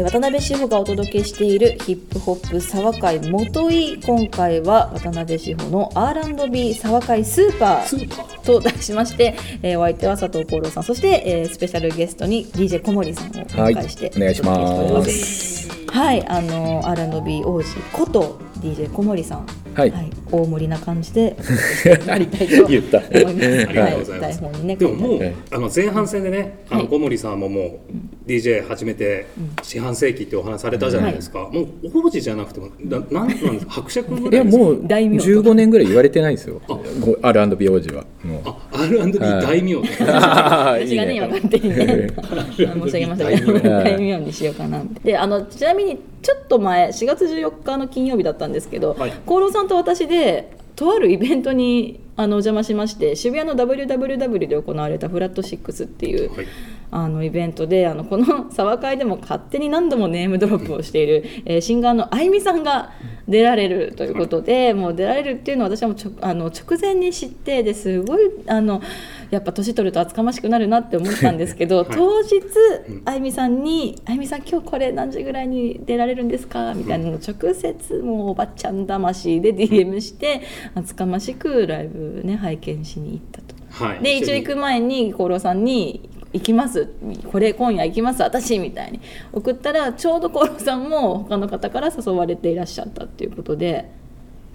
えー渡辺志保がお届けしているヒップホップ沢会元井。今回は渡辺志保の R&B 沢会スーパーと題しまして、えーお相手は佐藤幸郎さん。そして、えースペシャルゲストに DJ 小森さんをお迎えして、はいお願いします。はいあの R&B 王子こと DJ 小森さんはい。大盛りな感じでお届けしてまいりたいと思い言ったます。ありがとうござい。ます台本にね。でももう、はい。あの前半戦でね、あはい。の小森さんももう DJ 始めて四半世紀ってお話されたじゃないですか、もう王子じゃなくてもななんなんですか？伯爵ぐいやもう大名15年ぐらい言われてないですよ。あ。ご R&B 王子は。あ R&B 大名 私がね今勝手にね。申し上げました大名。にしようかなであのちなみにちょっと前4月14日の金曜日だったんですけどはい。功労さんと私でとあるイベントにあのお邪魔しまして渋谷の WWW で行われたフラット6っていう、はい。あのイベントであのこの沢会でも勝手に何度もネームドロップをしている、えーシンガーのあいみさんが出られるということで、もう出られるっていうのは私はもうちょあの直前に知ってですごいあのやっぱ年取ると厚かましくなるなって思ったんですけど、はい。当日あいみさんに「あいみさん今日これ何時ぐらいに出られるんですか?」みたいなのを直接もうおばちゃん魂で DM して厚かましくライブね拝見しに行ったと。はい、で一応行く前に厚労さんに「行きますこれ今夜行きます私」みたいに送ったらちょうど厚労さんも他の方から誘われていらっしゃったっていうことで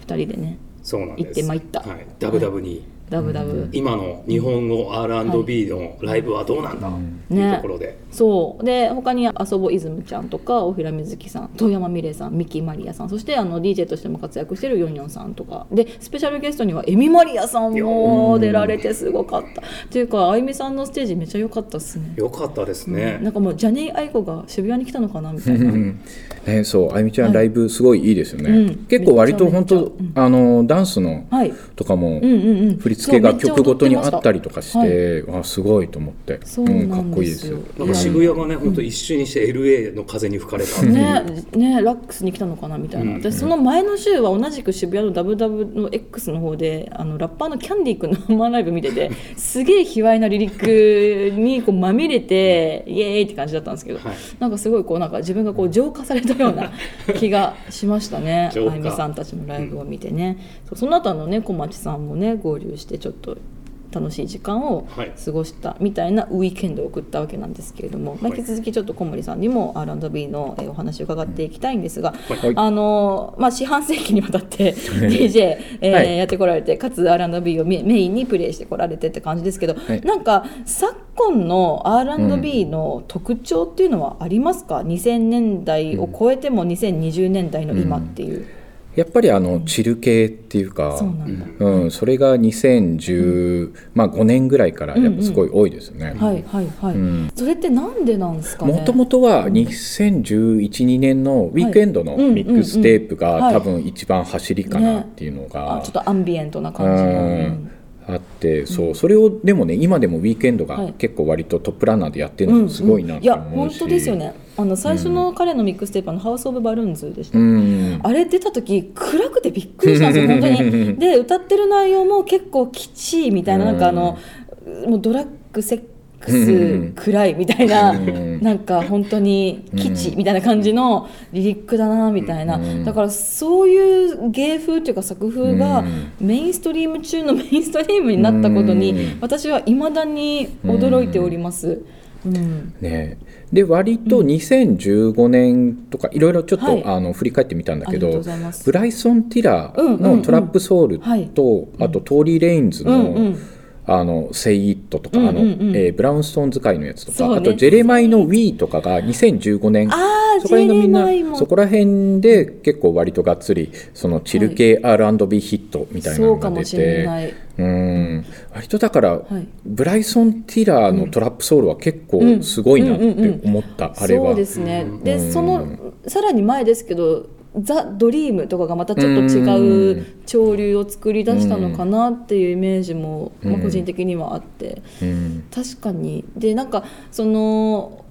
2人でねそうなんです。行ってまいった。はい、ダブダブに、ダブダブ、今の日本語 R&B のライブはどうなんだ？っていうところで、そう。で他に遊ぼイズムちゃんとか大平瑞希さん遠山美玲さんミキマリアさんそしてあの DJ としても活躍してるヨンヨンさんとか。でスペシャルゲストにはエミマリアさんも出られてすごかった。っていうかあゆみさんのステージめっちゃ良かったっすね。よかったですね、なんかもうジャニー愛子が渋谷に来たのかなみたいな。うん。ね、そうあゆみちゃんライブすごいいいですよね、うん。結構割と本めっちゃ。め当あのダンスのはい。とかもうんうんうん。振り付けが曲ごとにあったりとかして、あすごいと思って。かっこいいですよ。なんか渋谷がね、本当一瞬にして LA の風に吹かれた。ねねラックスに来たのかなみたいな、うん。私その前の週は同じく渋谷のダブダブの X の方であのラッパーのキャンディー君の生ライブ見てて すげえ卑猥なリリックにこうまみれてイエーイって感じだったんですけど、はい。なんかすごいこうなんか自分がこう浄化されたような 気がしましたね。あゆみさんたちのライブを見てね、その後あのね小町さんもね合流してちょっと楽しい時間をはい。過ごしたみたいなウィーケンドを送ったわけなんですけれども、まあ、はい引き続きちょっと小森さんにも R&B のえーお話を伺っていきたいんですが、はい。あのまあ、四半世紀にわたって DJ、えーはい。やってこられてかつ R&B をメメインにプレイしてこられてって感じですけど、はい。なんか昨今の R&B の特徴っていうのはありますか、2000年代を超えても2020年代の今っていう、やっぱりあのチル系っていうかそうなんそれが2015、まあ、5年ぐらいからやっぱすごい多いですね。はいはいはい、ん。それってなんでなんですかね？もともとは2011-2年のウィークエンドのはいミックステープが多分一番走りかなっていうのがあちょっとアンビエントな感じの、うあってそうそれをでもね今でもウィークエンドがはい。結構割とトップランナーでやってるのもすごいなとうん。いや本当ですよねあの最初の彼のミックステープのハウス・オブ・バルーンズでした、うん。あれ出た時暗くてびっくりしたんですよ 本当に。で歌ってる内容も結構きちいみたいななんかあのもうドラッグセックス暗いみたいなうん。なんか本当に基地みたいな感じのリリックだなみたいな。だからそういう芸風っていうか作風がメインストリーム中のメインストリームになったことにうん。私はいまだに驚いております。うん。ね、で割と2015年とかいろいろちょっと、はい。あの振り返ってみたんだけどブライソン・ティラーの「トラップ・ソウルと」はい。あとトーリー・レインズの「うんうんあのセイ・イット」とか、あのうんうん。うんえーブラウンストーン使いのやつとか、ね。あとジェレマイの「 Oui」とかが2015年そこら辺がみんなそこら辺で結構割とがっつりそのチル系 R&B ヒットみたいなのが出てない。うん。割とだから、はい。ブライソン・ティラーのトラップソウルは結構すごいなって思った、あれは。そうですね。でそのさらに前ですけどザ・ドリームとかがまたちょっと違う潮流を作り出したのかなっていうイメージも、まあ、個人的にはあって。うん。確かに。でなんかその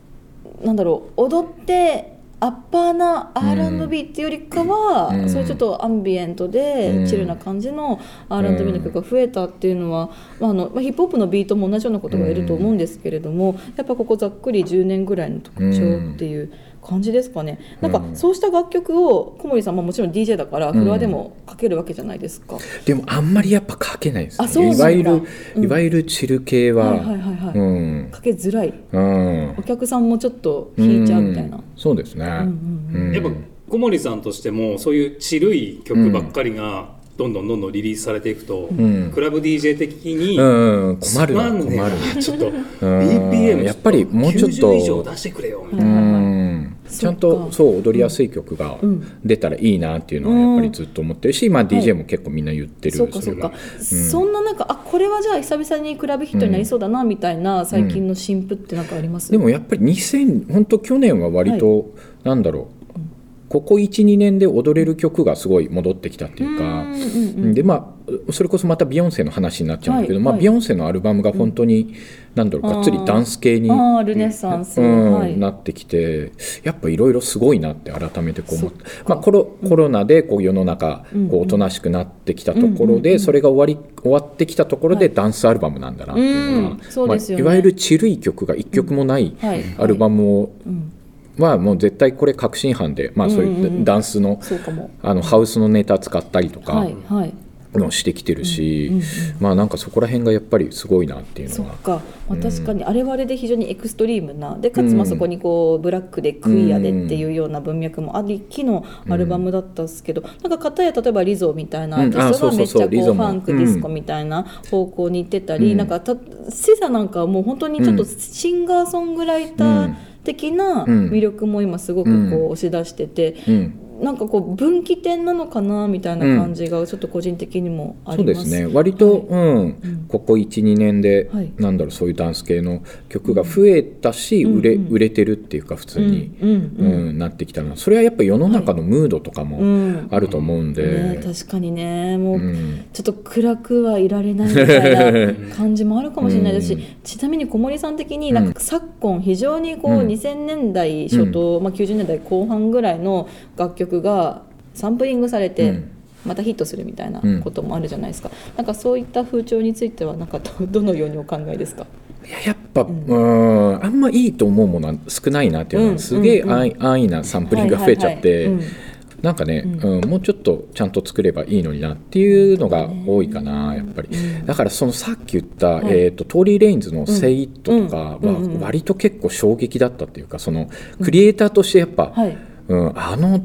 なんだろう踊ってアッパーな R&B っていうよりかは、うん。そういうちょっとアンビエントでうん。チルな感じの R&B の曲が増えたっていうのは、まああのまあ、ヒップホップのビートも同じようなことが言えると思うんですけれども、やっぱここざっくり10年ぐらいの特徴っていう感じですかね。なんかうん。そうした楽曲を小森さんももちろん DJ だからフロアでもかけるわけじゃないですか、でもあんまりやっぱ書けないですあそういわゆる、うん。いわゆるチル系は、はいはいはいはい、うん。かけづらい。うん。お客さんもちょっと引いちゃうみたいな、ん。そうですね、んうんやっぱ小森さんとしてもそういうちるい曲ばっかりがどんどんどんどんリリースされていくと、ん。クラブ DJ 的に、うん困る困る。な ちょっとん。BPM やっぱりもうちょっと90以上出してくれよ。みたいな、うんちゃんとそう踊りやすい曲が出たらいいなっていうのはやっぱりずっと思ってるし、まあ、DJ も結構みんな言ってる、そうかそうか、そんな中あこれはじゃあ久々にクラブヒットになりそうだなみたいな最近の新譜って何かあります、でもやっぱり2000本当去年は割と、なんだろうここ12年で踊れる曲がすごい戻ってきたっていうか、うんうんうん。でまあそれこそまたビヨンセの話になっちゃうんだけど、まあ、はい。はいビヨンセのアルバムが本当に、なんだろうがっつりダンス系に、ああルネサンス、うんはい。なってきてやっぱいろいろすごいなって改めてこう思ってまあ、コロコロナでこう世の中うんこうおとなしくなってきたところで、それが終わり終わってきたところでダンスアルバムなんだなっていうのが、うんそうですよね。まあ、いわゆるちるい曲が1曲もないはい。アルバムを、うんはもう絶対これ確信犯で、まあ、そういうんダンスのあのハウスのネタ使ったりとかはいはいのしてきてるし、うんうんまあなんかそこら辺がやっぱりすごいなっていうのは。そっか、まあ、確かにあれはあれで非常にエクストリームな。でかつうんまあそこにこうブラックでクイアでっていうような文脈もありきのアルバムだったんですけど、なんか片や例えばリゾーみたいなアーティストがめっちゃこそうファンク、うんディスコみたいな方向に行ってたり、うん。なんかたセザなんかはもう本当にちょっとシンガーソングライター的なうん。魅力も今すごくこう押し出してて、うん。なんかこう分岐点なのかなみたいな感じがちょっと個人的にもあそうります。ですね。割と、うん。ん。ここ12年で、はい。なんだろうそういうダンス系の曲が増えたし、売れ売れてるっていうか普通に、うんうんうん。なってきたなそれはやっぱり世の中のムードとかうもん。あると思うんで、ね、確かにね。もう、うん。ちょっと暗くはいられないみたいな 感じもあるかもしれないですし、うん。ちなみに小森さん的になんか昨今非常にこううん2000年代初頭、まあ、90年代後半ぐらいの楽曲がサンプリングされて、うん。またヒットするみたいなうん。こともあるじゃないですか、なんかそういった風潮についてはなんかど どのようにお考えですか？いややっぱ、うん、あんまいいと思うものは少ないなっていうのは、うん。すげえうん安易安易なサンプリングが増えちゃって、なんかね、うん。もうちょっとちゃんと作ればいいのになっていうのが多いかな、やっぱり、だからそのさっき言った、はい。えー、とトーリー・レインズの「セイット」とかは割と結構衝撃だったっていうかそのクリエイターとしてやっぱ、はい。うん、あの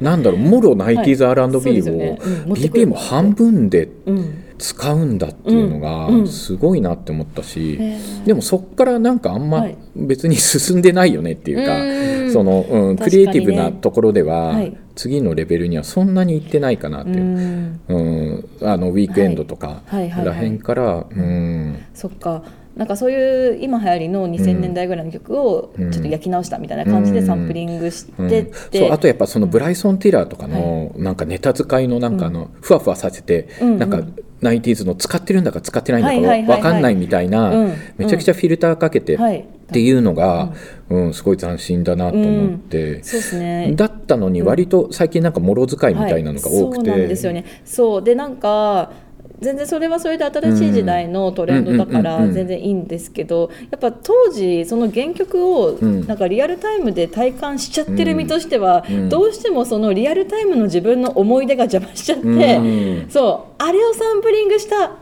なんだろうもろ 90s はい R&B そうですよを BPM 半分でうん使うんだっていうのがんすごいなって思ったし、でもそっからなんかあんまはい。別に進んでないよねっていうか、うん。その、うん、クリエイティブなところでは、はい。次のレベルにはそんなにいってないかなっていうう、ん。うんあのウィークエンドとからへんから、うん。そっかなんかそういう今流行りの2000年代ぐらいの曲をうん。ちょっと焼き直したみたいな感じでサンプリングしてうあとやっぱそのブライソン・ティラーとかのなんかネタ使いのなんかあのふわふわさせてうんなんかナインティーズの使ってるんだか使ってないんだかわかんないみたいなうん。めちゃくちゃフィルターかけてはい。っていうのがうんすごい斬新だなと思って。そうですね。だったのに割と最近なんかもろ使いみたいなのが多くはい、そうなんですよてね。そう。でなんか全然それはそれで新しい時代のトレンドだから全然いいんですけどやっぱ当時その原曲をうん。なんかリアルタイムで体感しちゃってる身としてはうん。どうしてもそのリアルタイムの自分の思い出が邪魔しちゃってうん。そうあれをサンプリングした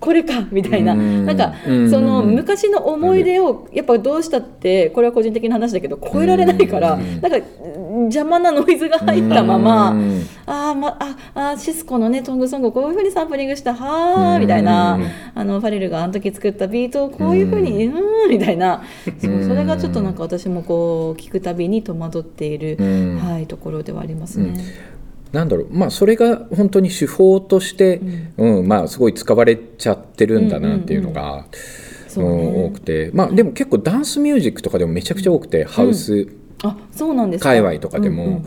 これかみたいな。うん。なんかうん。その昔の思い出をやっぱどうしたってこれは個人的な話だけど超えられないからうん。なんか邪魔なノイズが入ったままうん。あー、まああーシスコのねトングソングをこういうふうにサンプリングしたはーみたいな。うんあのファレルがあの時作ったビートをこういうふうにうーんみたいな。そうそれがちょっとなんか私もこう聞くたびに戸惑っている、うん。はい、ところではありますね。なんだろう。まあそれが本当に手法として、うん。まあすごい使われちゃってるんだなっていうのが、そうね。うん多くて。まあでも結構ダンスミュージックとかでもめちゃくちゃ多くて、ハウス。あそうなんですか？界隈とかでも、うんうん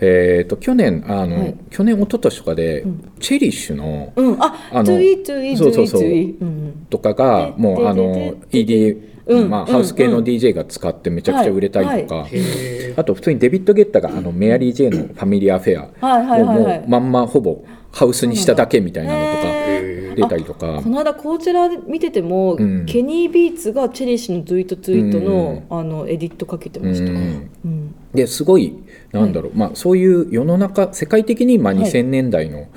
えー、と去年あの、はい。去年一昨年とかで、チェリッシュのうん、うん、ああのトゥイトゥイトゥそうそうそう。イトゥイうん。とかがもうあの ED、うんまあ、うんハウス系の DJ が使ってめちゃくちゃ売れたりとか、へあと普通にデビッド・ゲッタがあのメアリー・ジェイの「ファミリー・アフェア」はいはいはい。はいもうまんまほぼハウスにしただけみたいなのとかへ出たりとか。この間こちら見てても、うん。ケニー・ビーツがチェリッシュのツイートツイートの,、あのエディットかけてました、ううんん。ですごいなんだろう、まあ、そういう世の中世界的にまあはい。2000年代の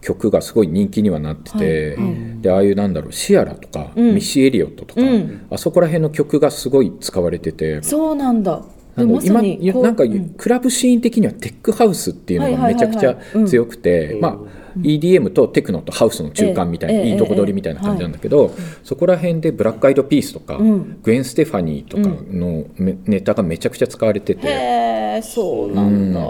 曲がすごい人気にはなってて、でああいうなんだろうシアラとか、うん。ミッシー・エリオットとか、うん。あそこら辺の曲がすごい使われててうん、。そうなんだ今なんかうん。クラブシーン的にはテックハウスっていうのがめちゃくちゃ強くてうん。まあ EDM とテクノとハウスの中間みたいなええいいとこ取りみたいな感じなんだけどそこら辺でブラックアイドピースとかうん。グエン・ステファニーとかのめネタがめちゃくちゃ使われてて。そうなんだ、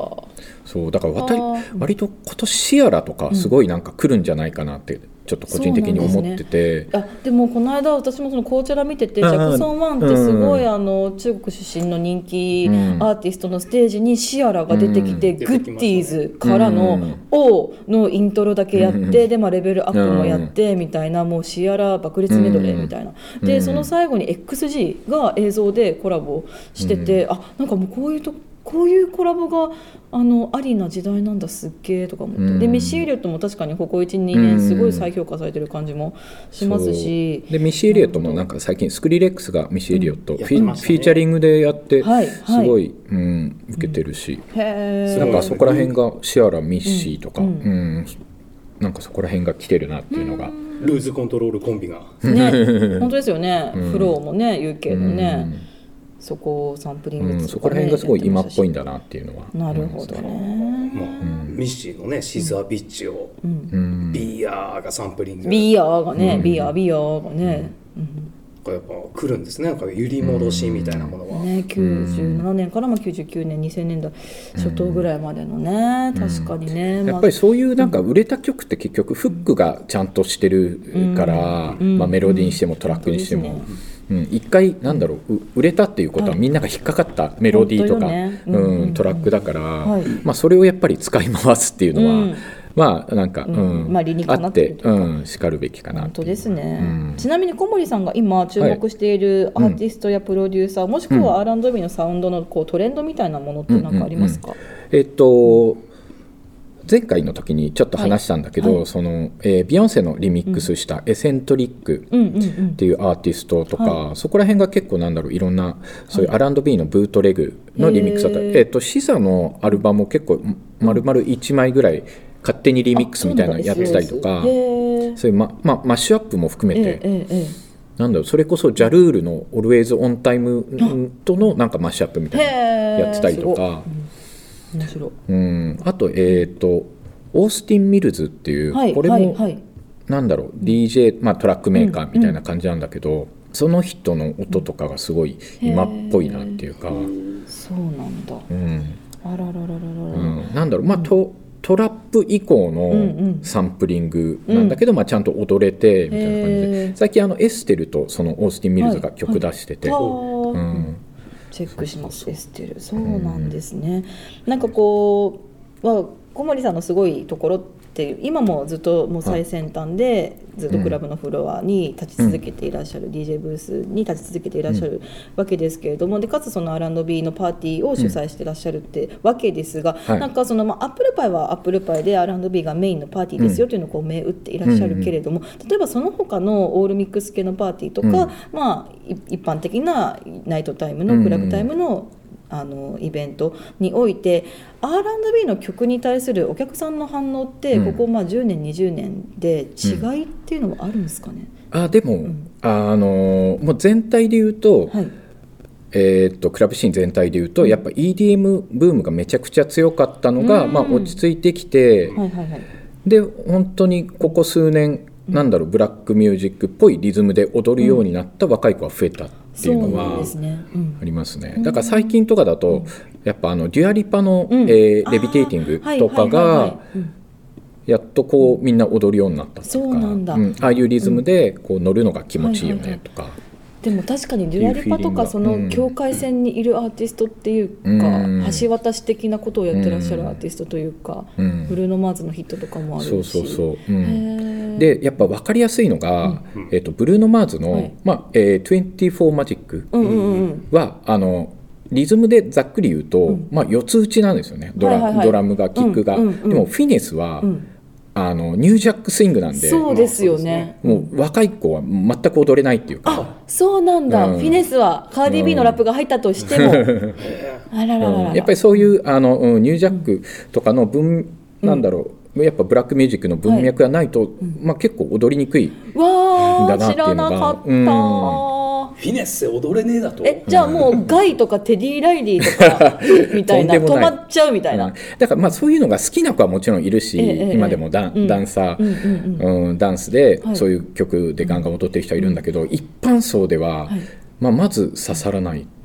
そうだからわたりあー。割と今年シアラとかすごいなんか来るんじゃないかなってちょっと個人的に思ってて。あでもこの間私もその紅茶ら見ててジうん。ャクソン・ワンってすごい、うんあの中国出身の人気うん。アーティストのステージにシアラが出てきて、うん。グッディーズからのうん「O」のイントロだけやって、うん。で、まあ、レベルアップもやってみたいなもうシアラ爆裂メドレーみたいな、でうん。その最後に XG が映像でコラボしてて、あなんかもうこういうとこういうコラボがあのありな時代なんだすっげえとか思って、うん。でミッシー・エリオットも確かにここ12年すごい再評価されてる感じもしますし、でミッシー・エリオットもなんか最近スクリレックスがミッシー・エリオット、うん。ね。フィーチャリングでやってはいはい。すごい、うん、受けてるし、なんかそこら辺がシアラミッシーとか、ううん。んなんかそこら辺が来てるなっていうのが、ルーズコントロールコンビが。ね。本当ですよね、うん。フローもね UK のね、うんそこをサンプリングそこら辺がすごい今っぽいんやだなっていうのはなるほどね、まあミッシーのねシザービッチをうん。ビーヤーがサンプリング。ビアーがね、うん。ビアービアーがね、やっぱ来るんですね。なんか揺り戻しみたいなものは、ね、97年からまあ99年2000年代初頭ぐらいまでのね、確かにね、やっぱりそういうなんか売れた曲って結局フックがちゃんとしてるから、うん。まあ、メロディーにしてもトラックにしても、うん、一回なんだろうう売れたっていうことはみんなが引っかかったメロディーとか、ね。うんうんうん。トラックだから、はい。まあ、それをやっぱり使い回すっていうのは、うん。まあなんか、ううんんまあ理にかあってなってしかるべきかな本当ですね、うん。ちなみに小森さんが今注目しているアーティストやプロデューサー、もしくは R&B のサウンドのこうトレンドみたいなものって何かありますか、えっと前回の時にちょっと話したんだけど、はい。はい。そのえービヨンセのリミックスした「エセントリック」うんうんうん。っていうアーティストとか、はそこら辺が結構なんだろういろんなそういう R&B のブートレグのリミックスだった。り、へー。えっとシザのアルバムを結構丸々1枚ぐらい勝手にリミックスみたいなのやってたりとかあそういうま、まあ、マッシュアップも含めて、ええええなんだろうそれこそジャルールの「Always on Time」とのなんかマッシュアップみたいなやってたりとか。面白い。うん、あと,、えー、とオースティン・ミルズっていう、はいこれも、はいはい。なんだろう DJ、まあ、トラックメーカーみたいな感じなんだけど、その人の音とかがすごい今っぽいなっていうか、うんそうなんだ。あらららららら、うん。なんだろうまあトトラップ以降うんうのん。サンプリングなんだけど、まあ、ちゃんと踊れてみたいな感じへでー。最近あのエステルとそのオースティン・ミルズが曲出してて、はあうんチェックします。エステル。そうなんですね、なんかこう、まあ、小森さんのすごいところっていう今もずっともう最先端でずっとクラブのフロアに立ち続けていらっしゃる、DJ ブースに立ち続けていらっしゃるわけですけれどもでかつその R&B のパーティーを主催していらっしゃるってわけですが、はい。なんかその、まあ、アップルパイはアップルパイで R&B がメインのパーティーですよというのをこう銘打っていらっしゃるけれども、例えばその他のオールミックス系のパーティーとか、うんまあ、い一般的なナイトタイムのクラブタイムの,、あのイベントにおいて R&B の曲に対するお客さんの反応って、うん。ここまあ10年20年で違いっていうのはあるんですかね、あでも、あのもう全体で言うと、はい。えー、とクラブシーン全体でいうとやっぱ EDM ブームがめちゃくちゃ強かったのが、うん。まあ、落ち着いてきて、はいはいはい。で本当にここ数年なんだろうブラックミュージックっぽいリズムで踊るようになった若い子が増えたってそいううのはなんですね、うんありますねだから最近とかだとやっぱあのデュアリパの、うん。えー Levitating とかがいうん。やっとこうみんな踊るようになったっていうかそうなんだ。ああいうリズムでこう乗るのが気持ちいいよはいはいはい。ねとか。でも確かにデュアリパとかその境界線にいるアーティストっていうか、うん。橋渡し的なことをやってらっしゃるアーティストというか、うん。ブルーノ・マーズのヒットとかもあるし。そうそうそう、うん。でやっぱ分かりやすいのが、えっとブルーノ・マーズの、はい。まあえー、24 Magic うんうんうん。は、あのリズムでざっくり言うと、まあ、四つ打ちなんですよね。ドラ,、はいはいはい。ドラムがキックが、うんうんうん。でもフィネスは、うん。あのニュージャックスイングなんで。そうですよね。もう若い子は全く踊れないっていうか、あそうなんだ、うん。フィネスはカーディビーのラップが入ったとしても、あらららやっぱりそういうあの、うんニュージャックとかの文、なんだろう。やっぱブラックミュージックの文脈がないと、まあ、結構踊りにくいわあ知だなっていうのが。らなかった、うんフィネッセ踊れねえだと？えじゃあもうガイとかテディ・ライリーとか みたいな止まっちゃうみたいな、うん。だからまあそういうのが好きな子はもちろんいるし、ええええ今でもダン,、うん。ダンサー、うんうんうん。ダンスではい。そういう曲でガンガン踊ってる人はいるんだけど、一般層では、はい。まあ、まず刺さらない。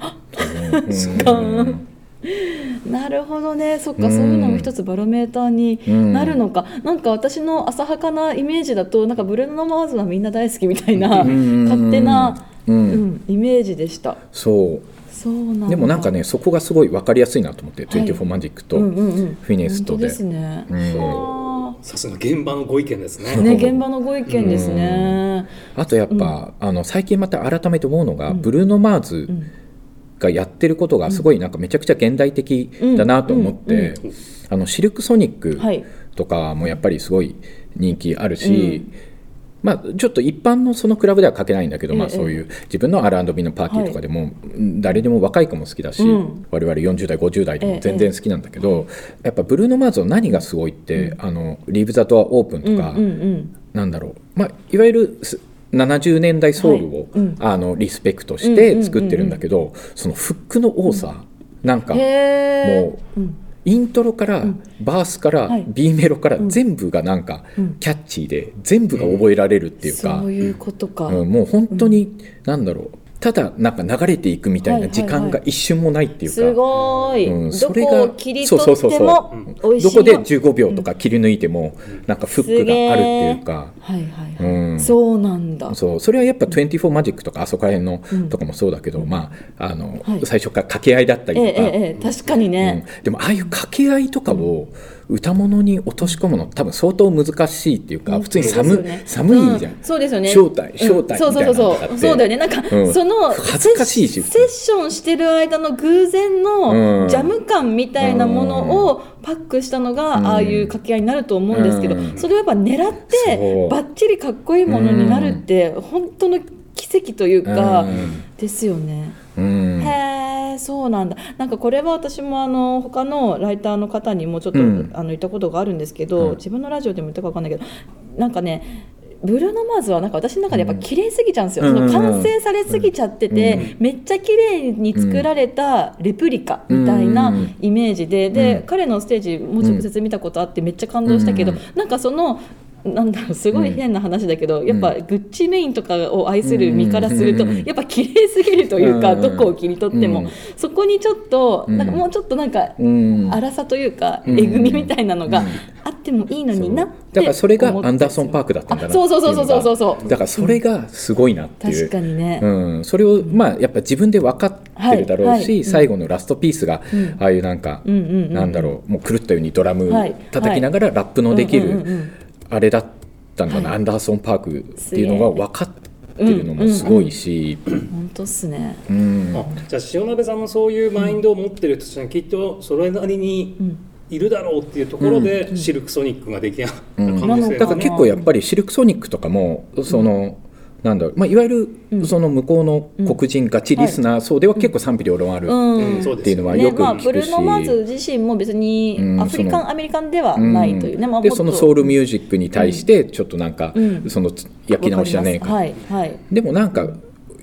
なるほどね。そっか、うんそういうのも一つバロメーターになるのか、なんか私の浅はかなイメージだとなんかブルーノ・マーズはみんな大好きみたいな、ん。勝手な、ううんんイメージでした。そう。そうなんだ。でもなんかねそこがすごい分かりやすいなと思って、はい。24マジックとうんうんうん。フィネスとで。ね、うん。はさすが現場のご意見ですね。あね現場のご意見ですね、あとやっぱ、あの最近また改めて思うのが、ブルーノ・マーズん。がやってることがすごいなんかめちゃくちゃ現代的だなと思って、あのシルク・ソニックはい。とかもやっぱりすごい人気あるし、まあ、ちょっと一般のそのクラブでは書けないんだけど、まあ、ええそういう自分の R&B のパーティーとかでも、誰でも若い子も好きだし、うん。我々40代50代でも全然好きなんだけど、やっぱブルーノ・マーズの何がすごいって「あのリーブ・ザ・ドア・オープン」とか、なんだろう、まあ、いわゆるす70年代ソウルを、あのリスペクトして作ってるんだけど、そのフックの多さ、なんかもうイントロから、バースから、はい。B メロから全部がなんかうん。キャッチーで全部が覚えられるっていうか、そういうことか、うんもう本当に、なんだろうただなんか流れていくみたいはいははいない。時間が一瞬もないっていうか、すごい、うんどそれがこを切り取そうそうそうそう。どこで15秒とか切り抜いても、なんかフックがあるっていうか。はいはいはい、うん。そうなんだ。そう。それはやっぱ24マジックとかあそこら辺のうん。とかもそうだけど、まああの、はい。最初から掛け合いだったりえとか、えええええ確かにね、うん。でもああいう掛け合いとかを歌物に落とし込むの多分相当難しいっていうか、うん普通に寒,、ね。寒いじゃん、うそうですよね。正体正体うんそうそうそうそう。そうだよね。なんか、うん。その恥ずかしいしセッションしてる間の偶然うん。のジャム感みたいなものをパックしたのが、うん。ああいう掛け合いになると思うんですけど、うん。それをやっぱ狙ってバッチリかっこいいものになるって、本当の奇跡というか、うん。ですよね。うん。へえそうなんだ。なんかこれは私もあの他のライターの方にもちょっと、うん。あの言ったことがあるんですけど、うん。自分のラジオでも言ったか分かんないけどなんかねブルーノ・マーズはなんか私の中でやっぱ綺麗すぎちゃうんですよ、うんその完成されすぎちゃってて、めっちゃ綺麗に作られたレプリカみたいなうんイメージで、で、うん。彼のステージも直接見たことあってめっちゃ感動したけど、うん。なんかそのなんだろうすごい変な話だけど、やっぱグッチメインとかを愛する身からすると、うん。やっぱ綺麗すぎるというか、うんどこを切り取っても、うん。そこにちょっと、うん。なんかもうちょっとなんか、うん。粗さというか、うん。えぐみみたいなのがうん。あってもいいのになってだからそれがアンダーソン・パークだったんだなあそう。そうそうそうそうそう。だからそれがすごいなっていう、確かにね、うん、それをまあやっぱ自分で分かってるだろうし、最後のラストピースが、うん。ああいうなんか、うんうんうんうん。なんだろうもう狂ったようにドラムはい。叩きながらラップのできうんうんうんうるんあれだったんだな、はい。アンダーソン・パークっていうのが分かってるのもすごいし、本当っすね。うん。あじゃあ塩鍋さんのそういうマインドを持ってる人たちはきっとそれなりにうん。いるだろうっていうところで、シルクソニックが出来上がった可能性が、だから結構やっぱりシルクソニックとかもその、なんだろう。まあ、いわゆるその向こうの黒人ガチリスナー層では結構賛否両論ある、っていうのはねよくまあ、ブル聞くし、ーノ・マーズ自身も別にうん。アフリカン、アメリカンではないという。ね、まあ、でそのソウルミュージックに対してちょっとなんか、うん。その焼き直しじゃねえか。はいはい。でもなんか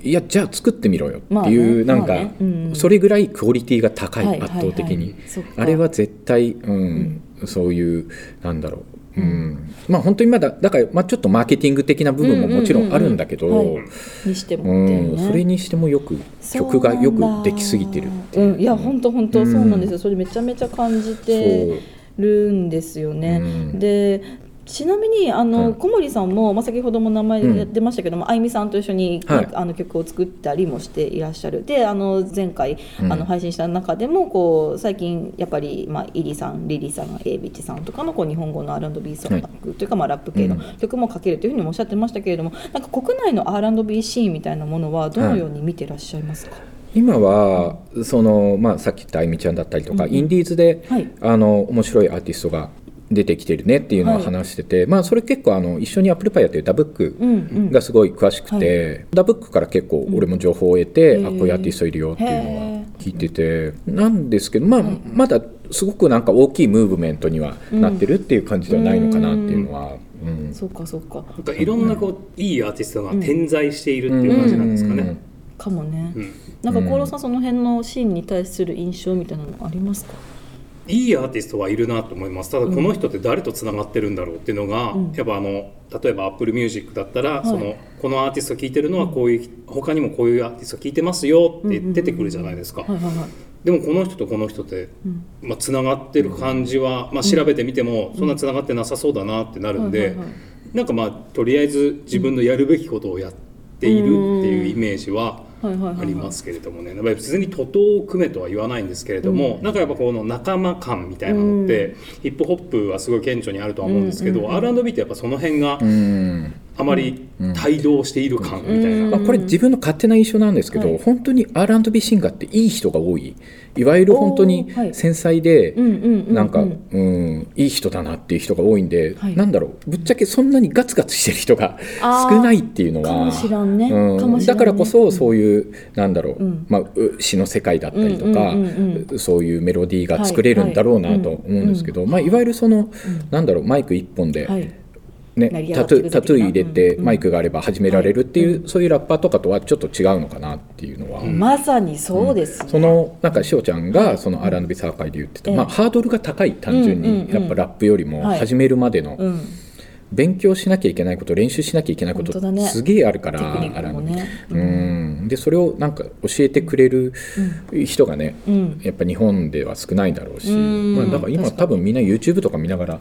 いやじゃあ作ってみろよっていう、まあねなんか、それぐらいクオリティが高い、はい圧倒的に、あれは絶対、うん。そういうなんだろう、うん。まあ本当にまだだから、まあ、ちょっとマーケティング的な部分ももちろんあるんだけど、にしてもそれにしてもよく曲がよくできすぎてるっていう。うん、いや本当本当そうなんですよ、それめちゃめちゃ感じてるんですよね。うん。でちなみにあの、はい。小森さんも、まあ、先ほども名前うん。出ましたけども、あいみさんと一緒に、はい。あの曲を作ったりもしていらっしゃる。であの前回、うん。あの配信した中でもこう最近やっぱり、まあ、イリさんリリさんエイビッチさんとかのこう日本語の R&B ソングというか、まあ、ラップ系のうん。曲も書けるというふうにもおっしゃってましたけれどもなんか国内の R&B シーンみたいなものはどのように見てらっしゃいますか、今はその、まあ、さっき言ったあいみちゃんだったりとか、うんうん。インディーズで、はい。あの面白いアーティストが出てきてるねっていうのを話してて、まあそれ結構あの一緒にアップルパイやってるダブックうんうん。がすごい詳しくて、ダブックから結構俺も情報を得て、うんあこういうアーティストいるよっていうのへはー聞いててなんですけど、まあ、まだすごくなんか大きいムーブメントにはなってるっていう感じではないのかなっていうのは。うん。そうかそうか。なんかいろんなこういいアーティストが点在しているっていう感じなんですかね。かもね、うん。なんか厚労さんその辺のシーンに対する印象みたいなのありますか？いいアーティストはいるなと思います。ただこの人って誰とつながってるんだろうっていうのが、うん。やっぱあの例えば Apple Music だったら、い。そのこのアーティスト聴いてるのはこういう他にもこういうアーティスト聴いてますよって出てくるじゃないですか、でもこの人とこの人って、うん。まあ、つながってる感じは、まあ、調べてみてもそんなつながってなさそうだなってなるんで、なんかまあとりあえず自分のやるべきことをやっているっていうイメージはありますけれどもね。やっぱり別に徒党を組めとは言わないんですけれども、なんかやっぱこの仲間感みたいなのって、ヒップホップはすごい顕著にあるとは思うんですけど、うんうんうん。R&B ってやっぱその辺がうんあまり帯同している感みたいな。うんまあ、これ自分の勝手な印象なんですけど、はい。本当に R&B シンガーっていい人が多い。いわゆる本当に繊細で、うんうんうんうん。なんか、うん、いい人だなっていう人が多いんで、はい。なんだろう。ぶっちゃけそんなにガツガツしてる人が少ないっていうのはね。ね。だからこそそういう、なんだろう、うん。まあ、う詩の世界だったりとか、うんうんうんうん。そういうメロディーが作れるんだろうなと思うんですけど、まあ、いわゆるその、なんだろうマイク一本で、はいねタトゥタトゥー入れてうんうん。マイクがあれば始められるっていう、そういうラッパーとかとはちょっと違うのかなっていうのは、まさにそうですね、そのなんかしおちゃんがその R&B サーカイで言ってた、ええ。まあ、ハードルが高い単純うんうんうん。にやっぱラップよりもはい。始めるまでのうん。勉強しなきゃいけないこと練習しなきゃいけないことね。すげえあるからね。うん。でそれをなんか教えてくれる人がね、うん。やっぱ日本では少ないだろうし、うん。まあ、だから今多分みんな YouTube とか見ながら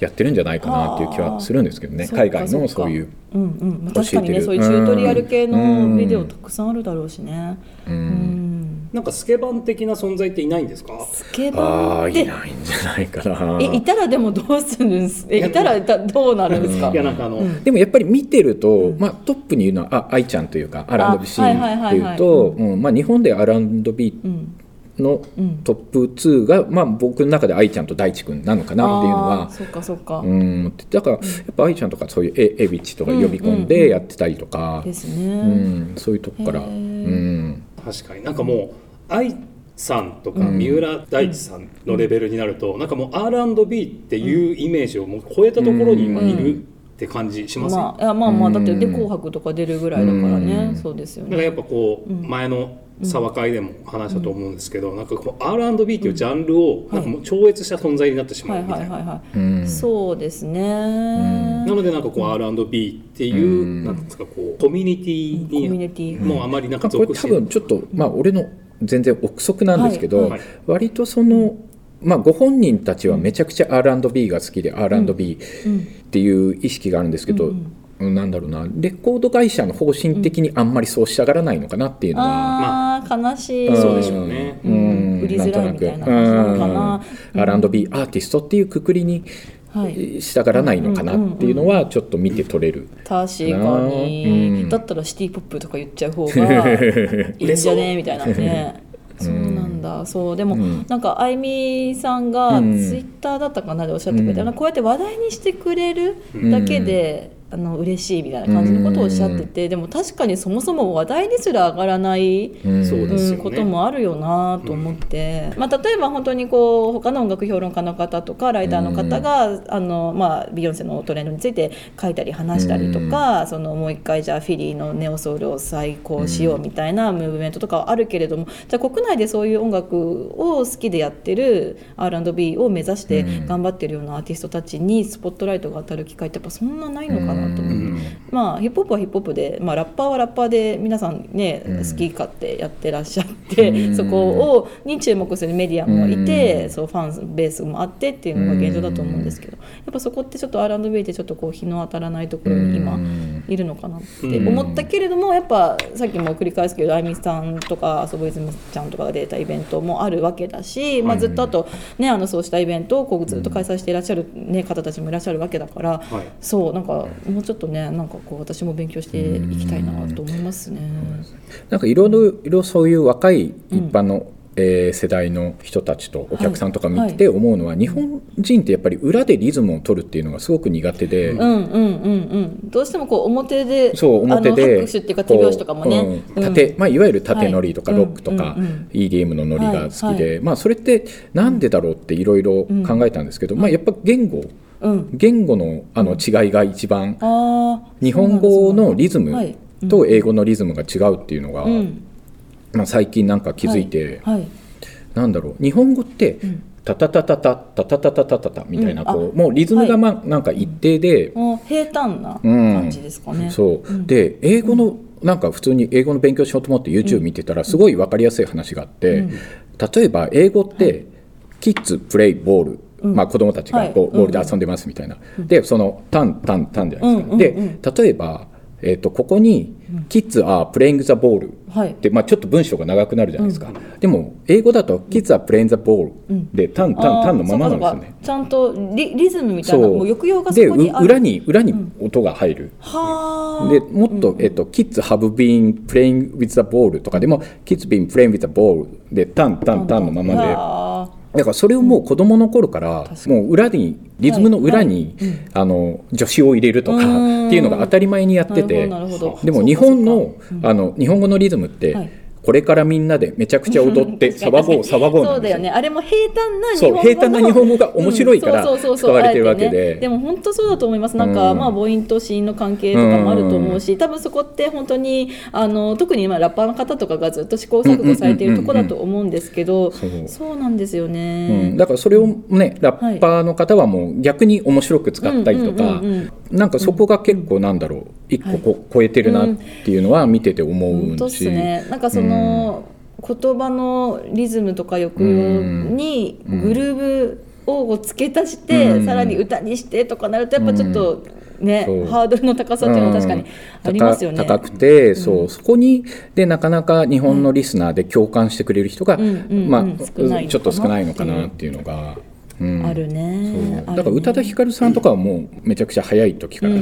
やってるんじゃないかなっていう気はするんですけどね。海外のそういう。うんうん。確かにねそういうチュートリアル系うのんビデオたくさんあるだろうしね。ううん。ん。なんかスケバン的な存在っていないんですか？スケあバンってあいないんじゃないかな。えいたらでもどうするんです？えいたらだどうなるんですか？いやなんかあの、でもやっぱり見てると、まあ、トップにいるのはあ愛ちゃんというか R&B シーンっていうとうん。まあ日本で R&B うんのうん。トップ2が、まあ、僕の中で愛ちゃんと大地君なのかなっていうのは。そっかそっか、うんだからやっぱ愛ちゃんとかそういうエエビッチとか呼び込んでやってたりとか、ですうんね、そういうとこから、へうーん、確かに。なんかもう愛さんとか三浦大知さんのレベルになると、なんかもう R&B っていうイメージをもう超えたところに今いるって感じしますよ、まあいやまあまあだってでうん紅白とか出るぐらいだからね、うん。そうですよだからやねっぱこう、前の沢会でも話したと思うんですけど、なんかこう R&B っていうジャンルをなんかもう超越した存在になってしまはいうみたいな、はいはいはい、うん。そうですね、なのでなんかこう R&B っていう、うん。なんですかこうコミュニティコミュニテにィもうあまりなんかまあこれ多属して分ちょっと、まあ、俺の全然憶測なんですけど、はい。はい。割とその、まあ、ご本人たちはめちゃくちゃ R&B が好きで R&B うん。っていう意識があるんですけど、うんうんなんだろうな。レコード会社の方針的にあんまりそうしたがらないのかなっていうのは。ああ悲しい、ん。そうでしょうね。うん。売りづらいみたいな感じなのかな。うん。R&B アーティストっていうくくりにはい。従らないのかなっていうのはちょっと見て取れる。確かに、うん。だったらシティポップとか言っちゃう方がいいんじゃね？みたいなね。そうなんだ。そう。でも、うん。なんかあいみさんがうん。ツイッターだったかな？でおっしゃってくれた、うん。こうやって話題にしてくれるだけで、あの嬉しいみたいな感じのことをおっしゃってて、でも確かにそもそも話題にすら上がらないね。うんこともあるよなと思って、まあ、例えば本当にこう他の音楽評論家の方とかライターの方が、あのまあ、ビヨンセのトレンドについて書いたり話したりとか、そのもう一回じゃあフィリーのネオソウルを再興しようみたいなムーブメントとかはあるけれども、じゃあ国内でそういう音楽を好きでやってる R&B を目指して頑張ってるようなアーティストたちにスポットライトが当たる機会ってやっぱそんなないのかなと思う。まあヒップホップはヒップホップで、まあ、ラッパーはラッパーで皆さんね、うん。好き勝手やってらっしゃって、うん。そこをに注目するメディアもいて、うん。そうファンベースもあってっていうのが現状だと思うんですけど、やっぱそこってちょっと R&B でちょっとこう日の当たらないところに今うんいるのかなって思ったけれども、やっぱさっきも繰り返すけどあいみさんとか遊ぶ泉ちゃんとかが出たイベントもあるわけだし、まあ、ずっとあと、ね、あのそうしたイベントをこうずっと開催していらっしゃる、ね、方たちもいらっしゃるわけだから。はい。そうなんかもうちょっとねなんかこう私も勉強していきたいなと思いますね。なんかいろいろいろそういう若い一般のえー世代の人たちとお客さんとか見てて思うのは、日本人ってやっぱり裏でリズムを取るっていうのがすごく苦手で。うんうんうんうん。どうしてもこう表でそう表で拍手っていうか手拍子とかもね、こううん。縦まあ、いわゆる縦ノリとかはいロックとかうんうん EDM のノリが好きで、はいまあ、それってなんでだろうっていろいろ考えたんですけど、まあ、やっぱ言語うん言語のあの違いが一番日本語のリズはい。ムと英語のリズムが違うっていうのが、うん。まあ、最近なんか気づいて、はなんだろう日本語ってん。タタタタタタタタタタタタみたいなこうもうリズムがまあなんか一定で、平坦なうん感じですかね、そう、んで英語のなんか普通に英語の勉強しようと思って YouTube 見てたらすごい分かりやすい話があって、例えば英語って「キッズプレイボール」まあ、子供たちはい。がこうボールで遊んでますみたいな、でその「タンタンタン」じゃないですか、うんうんうん。で例えば、えー、とここに「キッズ are playing the ball」はい。で、まあ、ちょっと文章が長くなるじゃないですか、でも英語だと「キッズ are playing the ball」で「タンタンタン」のままなんですよねちゃんとリリズムみたいな。もう抑揚がそでこにある。う裏に裏に音が入る、はあでもっと、えっと、kids have been playing with the ball とか。でも kids been playing with the ball でタンタンタンのままで。あだからそれをもう子供の頃からもう裏にリズムの裏に、あの助詞を入れるとかうん。っていうのが当たり前にやっててでも日本のあの日本語のリズムって、はいこれからみんなでめちゃくちゃ踊って 騒ごう騒ごうそうだよね。あれも平坦な日そう本語の平坦な日本語が面白いから使われてるわけで。ねでも本当そうだと思います。なんか、うん。まあ母音と子音の関係とかもあると思うし、多分そこって本当にあの特に今ラッパーの方とかがずっと試行錯誤されているところだと思うんですけど、そう。なんですようねん、。だからそれをねラッパーの方はもう逆に面白く使ったりとかなんかそこが結構なんだろう一個こ超えてるなっていうのは見てて思うし、すね。なんかその、言葉のリズムとか抑揚にグルーブを付け足して、うん。さらに歌にしてとかなるとやっぱちょっとね、ハードルの高さっていうのは確かにありますよね。高高くて、そう。そこにでなかなか日本のリスナーで共感してくれる人が、うん。うん。うん。まあ、ちょっと少ないのかなっていうのが。うん。あるね。だから宇多田ヒカルさんとかはもうめちゃくちゃ早い時から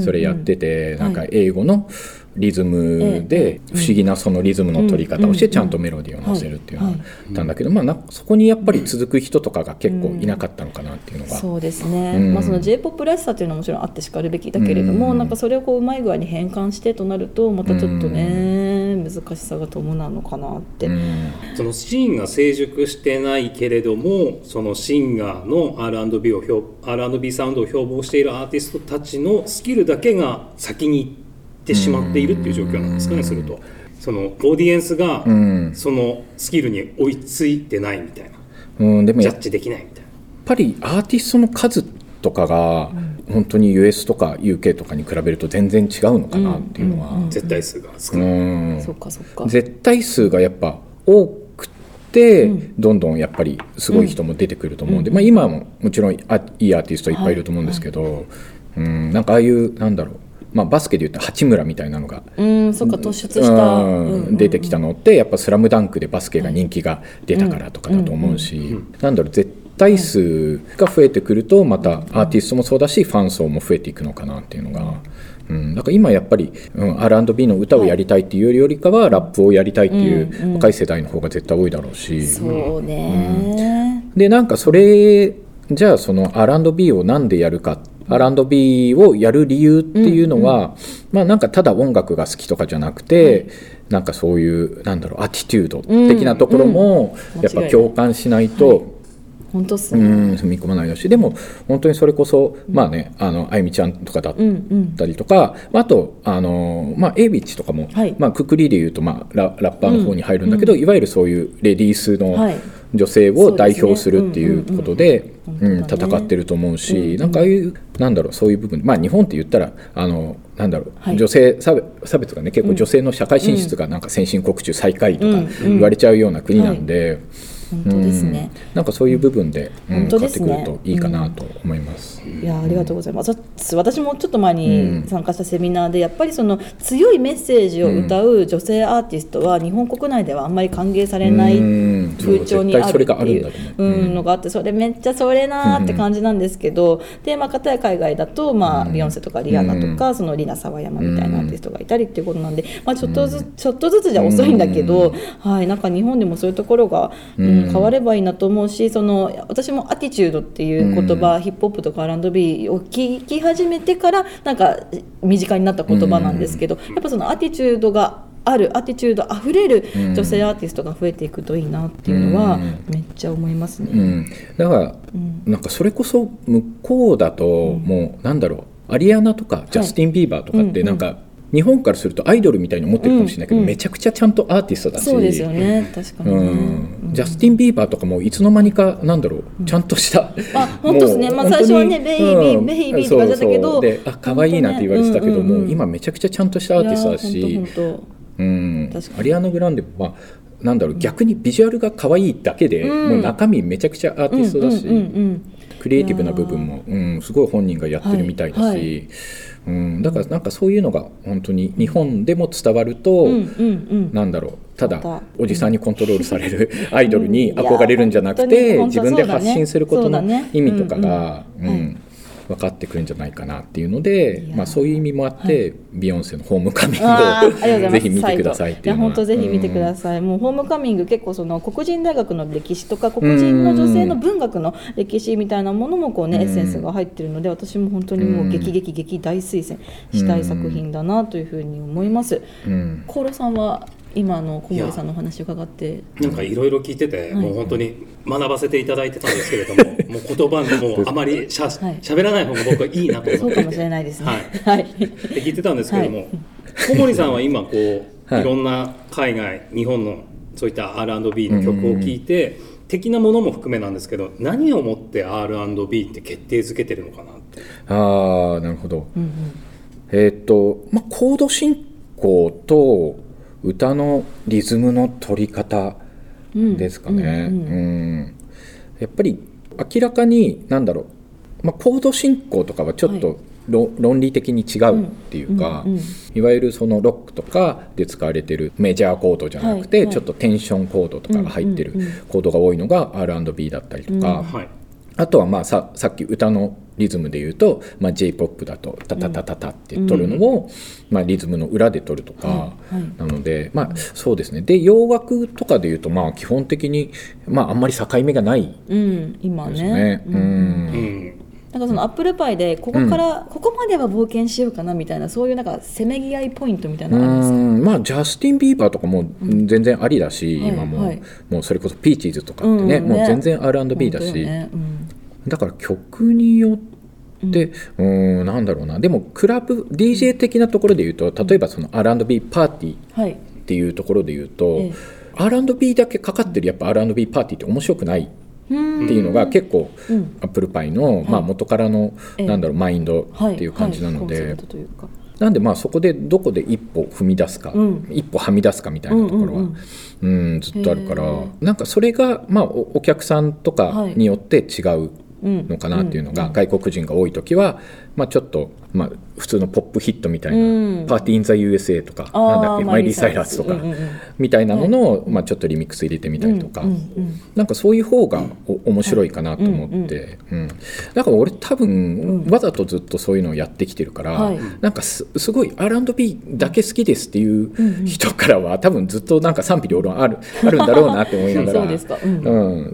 それやっててんなんか英語のリズムで不思議なそのリズムの取り方をしてちゃんとメロディーを乗せるっていうのがあったんだけどまあなそこにやっぱり続く人とかが結構いなかったのかなっていうのが。そうですね、うん。まあ、その j p o p らしさというのはもちろんあってしかるべきだけれども、うん。なんかそれをこううまい具合に変換してとなるとまたちょっとね、難しさが伴うのかなって、うん。そのシーンが成熟してないけれどもそのシンガーの R&B を標 R&B サウンドを標榜しているアーティストたちのスキルだけが先に行ってしまっているっていう状況なんですかねすると。そのオーディエンスがうん。そのスキルに追いついてないみたいな。うんでもやっジャッジできないみたいな。ぱりアーティストの数とかが本当に US とか UK とかに比べると全然違うのかなっていうのは、絶対数が少うない、ん。そっかそっか。絶対数がやっぱ多くて、うん。どんどんやっぱりすごい人も出てくると思うんで、まあ、今ももちろんあいいアーティストいっぱいいると思うんですけど、うん、なんかああいうなんだろう、まあ、バスケでいうと八村みたいなのが、うんそっか突出した、出てきたのってやっぱ「スラムダンクでバスケが人気が出たからとかだと思うし、なんだろう絶対数が増えてくるとまたアーティストもそうだしファン層も増えていくのかなっていうのが。うん、だから今やっぱり、うん、R&B の歌をやりたいっていうよりかはラップをやりたいっていう若い世代の方が絶対多いだろうし、そうね、でなんかそれじゃあその R&B をなんでやるか R&B をやる理由っていうのは、まあなんかただ音楽が好きとかじゃなくて、なんかそういうなんだろうアティチュード的なところもうんやっぱ共感しないと。本当っすうね、ん踏み込まないだし。でも本当にそれこそ、まあねあのあゆみちゃんとかだっうんうん。たりとか、あとあの、まあ、エイビッチとかも、はい。まあ、くくりで言うと、まあ、ララッパーの方に入るんだけど、いわゆるそういうレディースのはい女性を代表するっていうことでうんうん戦ってると思うし、なんかああいうなんだろうそういう部分まあ日本って言ったらあのなんだろう、はい。女性差別差別がね結構女性の社会進出がなんか先進国中最下位とか言われちゃうような国なんで。本当ですね、うん。なんかそういう部分で、うん本当ですね。買ってくるといいかなと思います。いやありがとうございます。私もちょっと前に参加したセミナーでやっぱりその強いメッセージを歌う女性アーティストは日本国内ではあんまり歓迎されないうん。風潮にあるっていうのがあってそれめっちゃそれなーって感じなんですけどでまあ片や海外だとまあビヨンセとかリアナとかそのリナ沢山みたいなアーティストがいたりっていうことなんでまあちょっとずつちょっとずつじゃ遅いんだけどはいなんか日本でもそういうところがうん変わればいいなと思うしその私もアティチュードっていう言葉ヒップホップとか R&B を聞き始めてからなんか身近になった言葉なんですけどやっぱそのアティチュードがあるアティチュードあふれる女性アーティストが増えていくといいなっていうのはめっちゃ思いますね。うん、だから、なんかそれこそ向こうだともうなんだろうアリアナとかジャスティン・ビーバーとかってなんか日本からするとアイドルみたいに思ってるかもしれないけど、めちゃくちゃちゃんとアーティストだし。そうですよね。確かにね、うん、ジャスティン・ビーバーとかもいつの間にかなんだろう、ちゃんとしたあ本当ですね。まあ最初はねベイビーベイビーとかだったけどそう。そうであ可愛いなって言われてたけども、ね。うんうんうん。今めちゃくちゃちゃんとしたアーティストだいしうん。アリアナ・グランデはなんだろう逆にビジュアルが可愛いだけで、うん。もう中身めちゃくちゃアーティストだし、うんうんうんうん。クリエイティブな部分も、うん、すごい本人がやってるみたいだし、うん、だからなんかそういうのが本当に日本でも伝わると、うんうんうん。なんだろう。ただおじさんにコントロールされる アイドルに憧れるんじゃなくて自分で発信することの意味とかがうん分かってくるんじゃないかなっていうのでまあ、そういう意味もあって、ビヨンセのホームカミングをぜひ見てくださいっていうのはや本当ぜひ見てください、もうホームカミング結構その黒人大学の歴史とか黒人の女性の文学の歴史みたいなものもこうね、うん。エッセンスが入ってるので私も本当にもう激激激大推薦したい作品だなというふうに思います。うん。コーロさんは今の小森さんのお話を伺って。なんかいろいろ聞いてて、はい。もう本当に学ばせていただいてたんですけれども、もう言葉もあまりしゃはい。喋らない方が僕はいいなと思って。そうかもしれないですね。ははい、で聞いてたんですけれども、はい。小森さんは今こう、はい。い、ろんな海外日本のそういった R&B の曲を聴いて、的なものも含めなんですけど何をもって R&B って決定づけてるのかなって。ああなるほど。うんうん。えーっとまあ、コード進行と歌のリズムの取り方うん。ですかね。うんううん。ん。やっぱり明らかに何だろう、まあ、コード進行とかはちょっはと論,、論理的に違うっていうか、うんうんいわゆるそのロックとかで使われてるメジャーコードじゃなくて、はい。はい。ちょっとテンションコードとかが入ってるうんうんうん。コードが多いのが R&B だったりとか。はいあとはまあささっき歌のリズムで言うと、まあ、j p o p だと「タタタタタ」って取るのを、まあ、リズムの裏で取るとか、なのでまあそうですね。で洋楽とかで言うとまあ基本的に、まあ、あんまり境目がないうん、今ですね。ね。ううん。うんなんかそのアップルパイでここから、ここまでは冒険しようかなみたいなそういうなんかせめぎ合いポイントみたいなのありますか？うん。まあジャスティン・ビーバーとかも全然ありだし、はい今も,、はい。もうそれこそピーチーズとかってね,、うんもう全然 R&B だし、ね。うん。だから曲によってうーんなんだろうな。でもクラブ DJ 的なところで言うと例えばその R&B パーティーはい。っていうところで言うと、ええ。R&B だけかかってるやっぱ R&B パーティーって面白くないっていうのが結構うん。アップルパイの、まあ、元からの、ええ。なんだろうマインドはい。っていう感じなので、なんでまあそこでどこで一歩踏み出すか、うん。一歩はみ出すかみたいなところは、うんうんうん。ずっとあるからなんかそれが、まあ、おお客さんとかによって違ううんのかなっていうのが、外国人が多い時は、まあ、ちょっと、まあ、普通のポップヒットみたいな「うん。パーティー・イン・ザ・ USA」とかなんだっけマイリー・サイラスとか、うんうんうん。みたいなものを、まあ、ちょっとリミックス入れてみたりとか、うんうんなんかそういう方がお面白いかなと思って、うん。だから俺多分、わざとずっとそういうのをやってきてるから、はい。なんかすすごい R&B だけ好きですっていう人からは多分ずっとなんか賛否両論あるあるんだろうなって思いながら。そう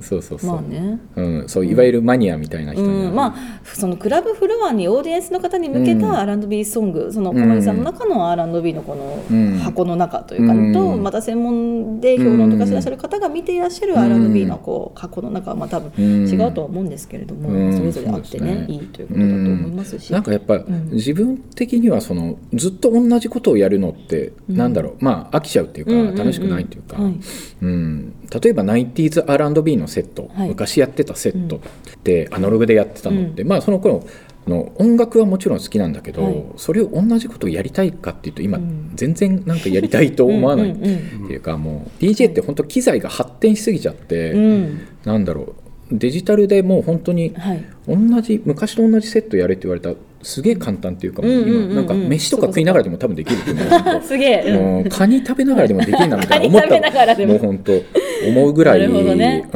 そうそうそう、まあね。うん、そういわゆるマニアみたいな人にまあそのクラブフロアにオーディエンスの方に向けた R&B ソング、その小森さんの中の R&B のこうん。の箱の中というか、うん。とまた専門で評論とかしてらっしゃる方が見ていらっしゃる R&B のこう箱の中はまあ多分違うとは思うんですけれども、うん。それぞれあってね,、ねいいということだと思いますし、なんかやっぱ、ん。自分的にはそのずっと同じことをやるのって、なんだろう。まあ飽きちゃうっていうか、うんうんうん。楽しくないっていうか、はい。うん。例えば 90s R&B のセット、はい。昔やってたセットって、アナログでやってたのって、まあその頃の音楽はもちろん好きなんだけど、はい。それを同じことをやりたいかっていうと今、うん。全然なんかやりたいと思わない っていうかもう DJ って本当機材が発展しすぎちゃって、なんだろうデジタルでもう本当にはい。同じ昔と同じセットやれって言われたらすげえ簡単っていうかもう今なんか飯とか食いながらでも多分できると思う すげえ、うんもうカニ食べながらでもできるなみたいな思った もう本当思うぐらい、ねう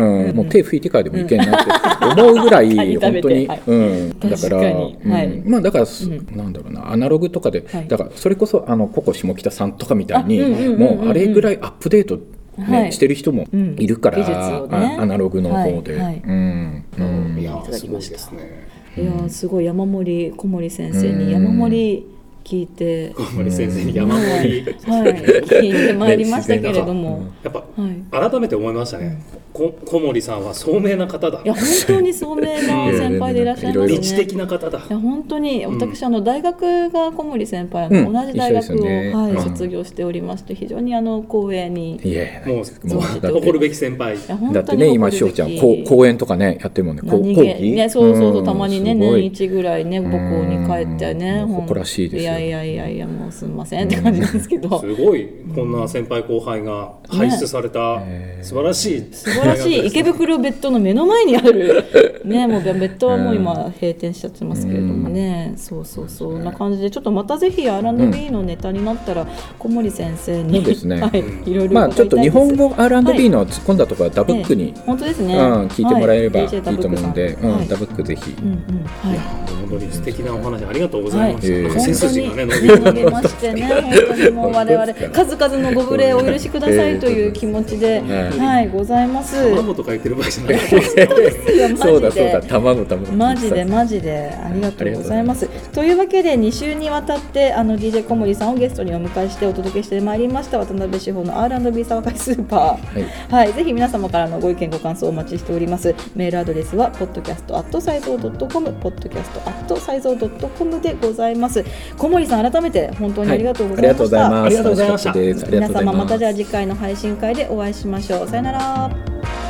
んうんうん。もう手拭いてからでもいけんなって思うぐらい カニ食べて。本当に、はい。うん、だから、確かに。うん。はい。まあだから、すうん。なんだろうなアナログとかで、はい。だからそれこそあのココ下北さんとかみたいに、もうあれぐらいアップデート、ねはい。してる人もいるから、うん技術をね。あアナログの方で、はい。はい。うん。うん。いやいただきましたすごいですね。いやーすごい山森小森先生うん。に山森聞いて、小森先生に山盛り。はい、聞いてまいりましたけれども、やっぱはい、改めて思いましたね、こ小森さんは聡明な方だ。いや本当に聡明な先輩でいらっしゃいますね。知的な方だ。いや本当にうん。私、あの大学が小森先輩う同じ大学を、ね。はいうん。卒業しておりまして非常にあの光栄に。いいやもうもう誇るべき先輩。や本だってね今しおちゃんこう講演とかねやってるもんね。講義？ねそうそうそう、ん。たまにね年一ぐらいね母校に帰ってね誇らしいですやいやいやいやもうすみませんって感じなんですけど、すごいこんな先輩後輩が輩出されたね。素晴らしい。素晴らしい。池袋別当の目の前にあるねもう別当はもう今閉店しちゃってますけれどもね、そうそうそう。そんな感じでちょっとまたぜひ R&B のネタになったら小森先生に。ですね。はい、いろいろまあちょっと日本語 R&B はいの突っ込んだところはダブックに、ええ。本当ですね、うん、聞いてもらえればい。いはいと思うんで、DJ ダブックさん。うん、ダブックぜひ、うんうん。はい。本当に素敵なお話ありがとうございました、はい。なんか背筋がね伸び本当に伸びましてね、本当にもう我々数々のご無礼をお許しくださいという気持ちで、はいはい、ございます。卵とか。言ってる場合じゃないそうだそうだ卵卵マジでマジでありがとうございます。というわけで2週にわたってあの DJ 小森さんをゲストにお迎えしてお届けしてまいりました渡辺志保の R&B 騒がいスーパー。はいはい、ぜひ皆様からのご意見ご感想をお待ちしております。メールアドレスは podcast@sizeo.com、podcast@sizeo.com でございます。小森さん改めて本当にありがとうございました。はいありがとうございますありがとうございました楽しかったですありが皆とうございます様またじゃあ次回の配信会でお会いしましょう。さよなら。